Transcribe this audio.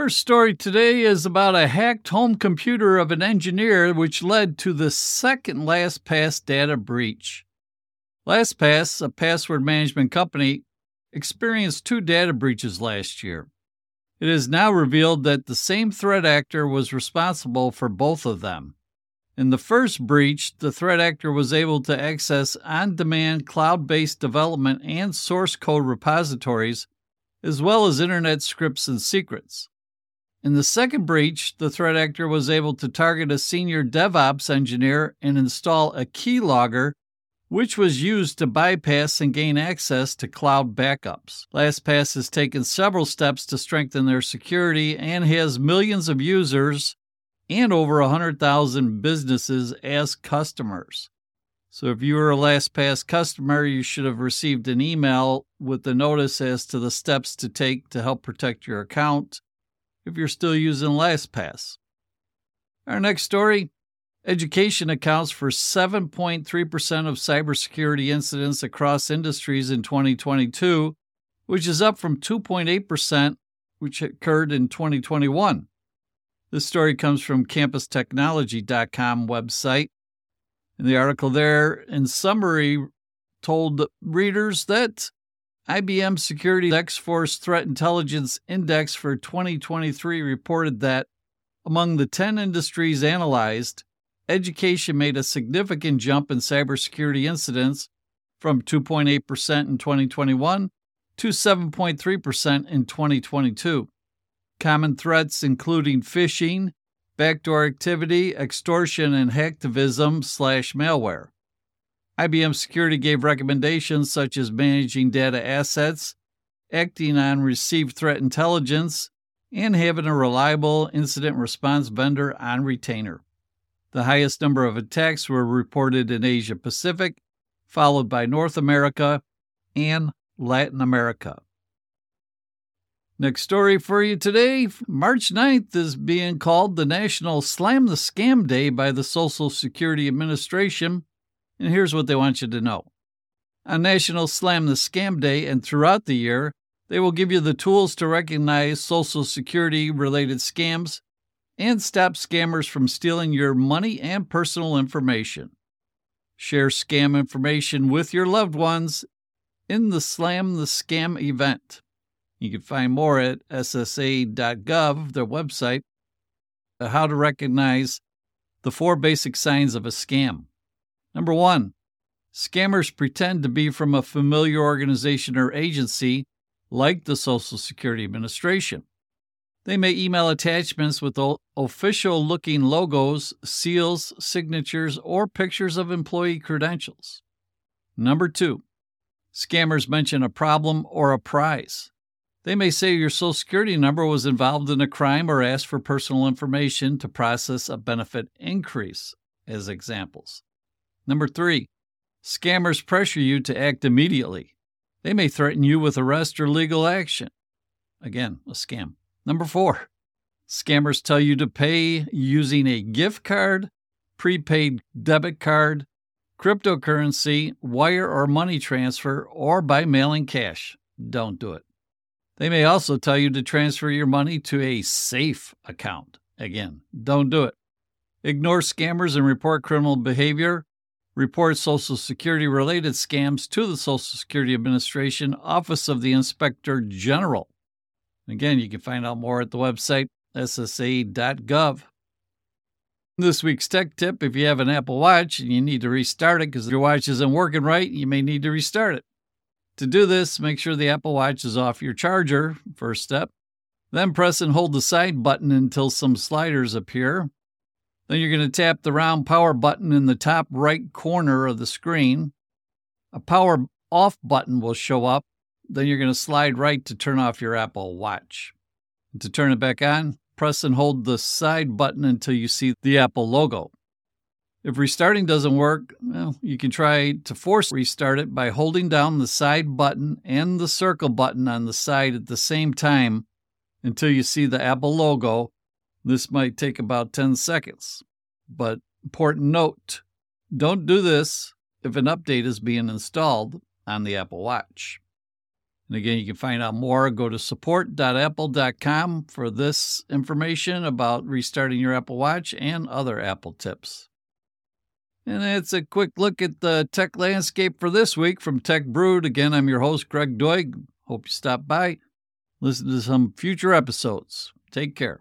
First story today is about a hacked home computer of an engineer, which led to the second LastPass data breach. LastPass, a password management company, experienced two data breaches last year. It is now revealed that the same threat actor was responsible for both of them. In the first breach, the threat actor was able to access on demand cloud based development and source code repositories, as well as internet scripts and secrets. In the second breach, the threat actor was able to target a senior DevOps engineer and install a keylogger, which was used to bypass and gain access to cloud backups. LastPass has taken several steps to strengthen their security and has millions of users and over 100,000 businesses as customers. So if you were a LastPass customer, you should have received an email with the notice as to the steps to take to help protect your account if you're still using LastPass. Our next story education accounts for 7.3% of cybersecurity incidents across industries in 2022, which is up from 2.8%, which occurred in 2021. This story comes from campustechnology.com website. And the article there, in summary, told readers that IBM Security X Force Threat Intelligence Index for 2023 reported that among the 10 industries analyzed, education made a significant jump in cybersecurity incidents from 2.8% in 2021 to 7.3% in 2022. Common threats including phishing, backdoor activity, extortion, and hacktivism slash malware. IBM Security gave recommendations such as managing data assets, acting on received threat intelligence, and having a reliable incident response vendor on retainer. The highest number of attacks were reported in Asia Pacific, followed by North America and Latin America. Next story for you today March 9th is being called the National Slam the Scam Day by the Social Security Administration, and here's what they want you to know. On National Slam the Scam Day and throughout the year, they will give you the tools to recognize Social Security related scams and stop scammers from stealing your money and personal information. Share scam information with your loved ones in the Slam the Scam event. You can find more at ssa.gov, their website, how to recognize the four basic signs of a scam. Number one, scammers pretend to be from a familiar organization or agency like the Social Security Administration. They may email attachments with official looking logos, seals, signatures, or pictures of employee credentials. Number two, scammers mention a problem or a prize. They may say your Social Security number was involved in a crime or ask for personal information to process a benefit increase, as examples. Number three, scammers pressure you to act immediately. They may threaten you with arrest or legal action. Again, a scam. Number four, scammers tell you to pay using a gift card, prepaid debit card, cryptocurrency, wire or money transfer, or by mailing cash. Don't do it. They may also tell you to transfer your money to a safe account. Again, don't do it. Ignore scammers and report criminal behavior. Report Social Security related scams to the Social Security Administration Office of the Inspector General. Again, you can find out more at the website ssa.gov. This week's tech tip if you have an Apple Watch and you need to restart it because your watch isn't working right, you may need to restart it. To do this, make sure the Apple Watch is off your charger, first step. Then press and hold the side button until some sliders appear. Then you're going to tap the round power button in the top right corner of the screen. A power off button will show up. Then you're going to slide right to turn off your Apple Watch. And to turn it back on, press and hold the side button until you see the Apple logo. If restarting doesn't work, well, you can try to force restart it by holding down the side button and the circle button on the side at the same time until you see the Apple logo. This might take about 10 seconds. But important note don't do this if an update is being installed on the Apple Watch. And again, you can find out more. Go to support.apple.com for this information about restarting your Apple Watch and other Apple tips. And that's a quick look at the tech landscape for this week from Tech Brewed. Again, I'm your host, Greg Doig. Hope you stop by, listen to some future episodes. Take care.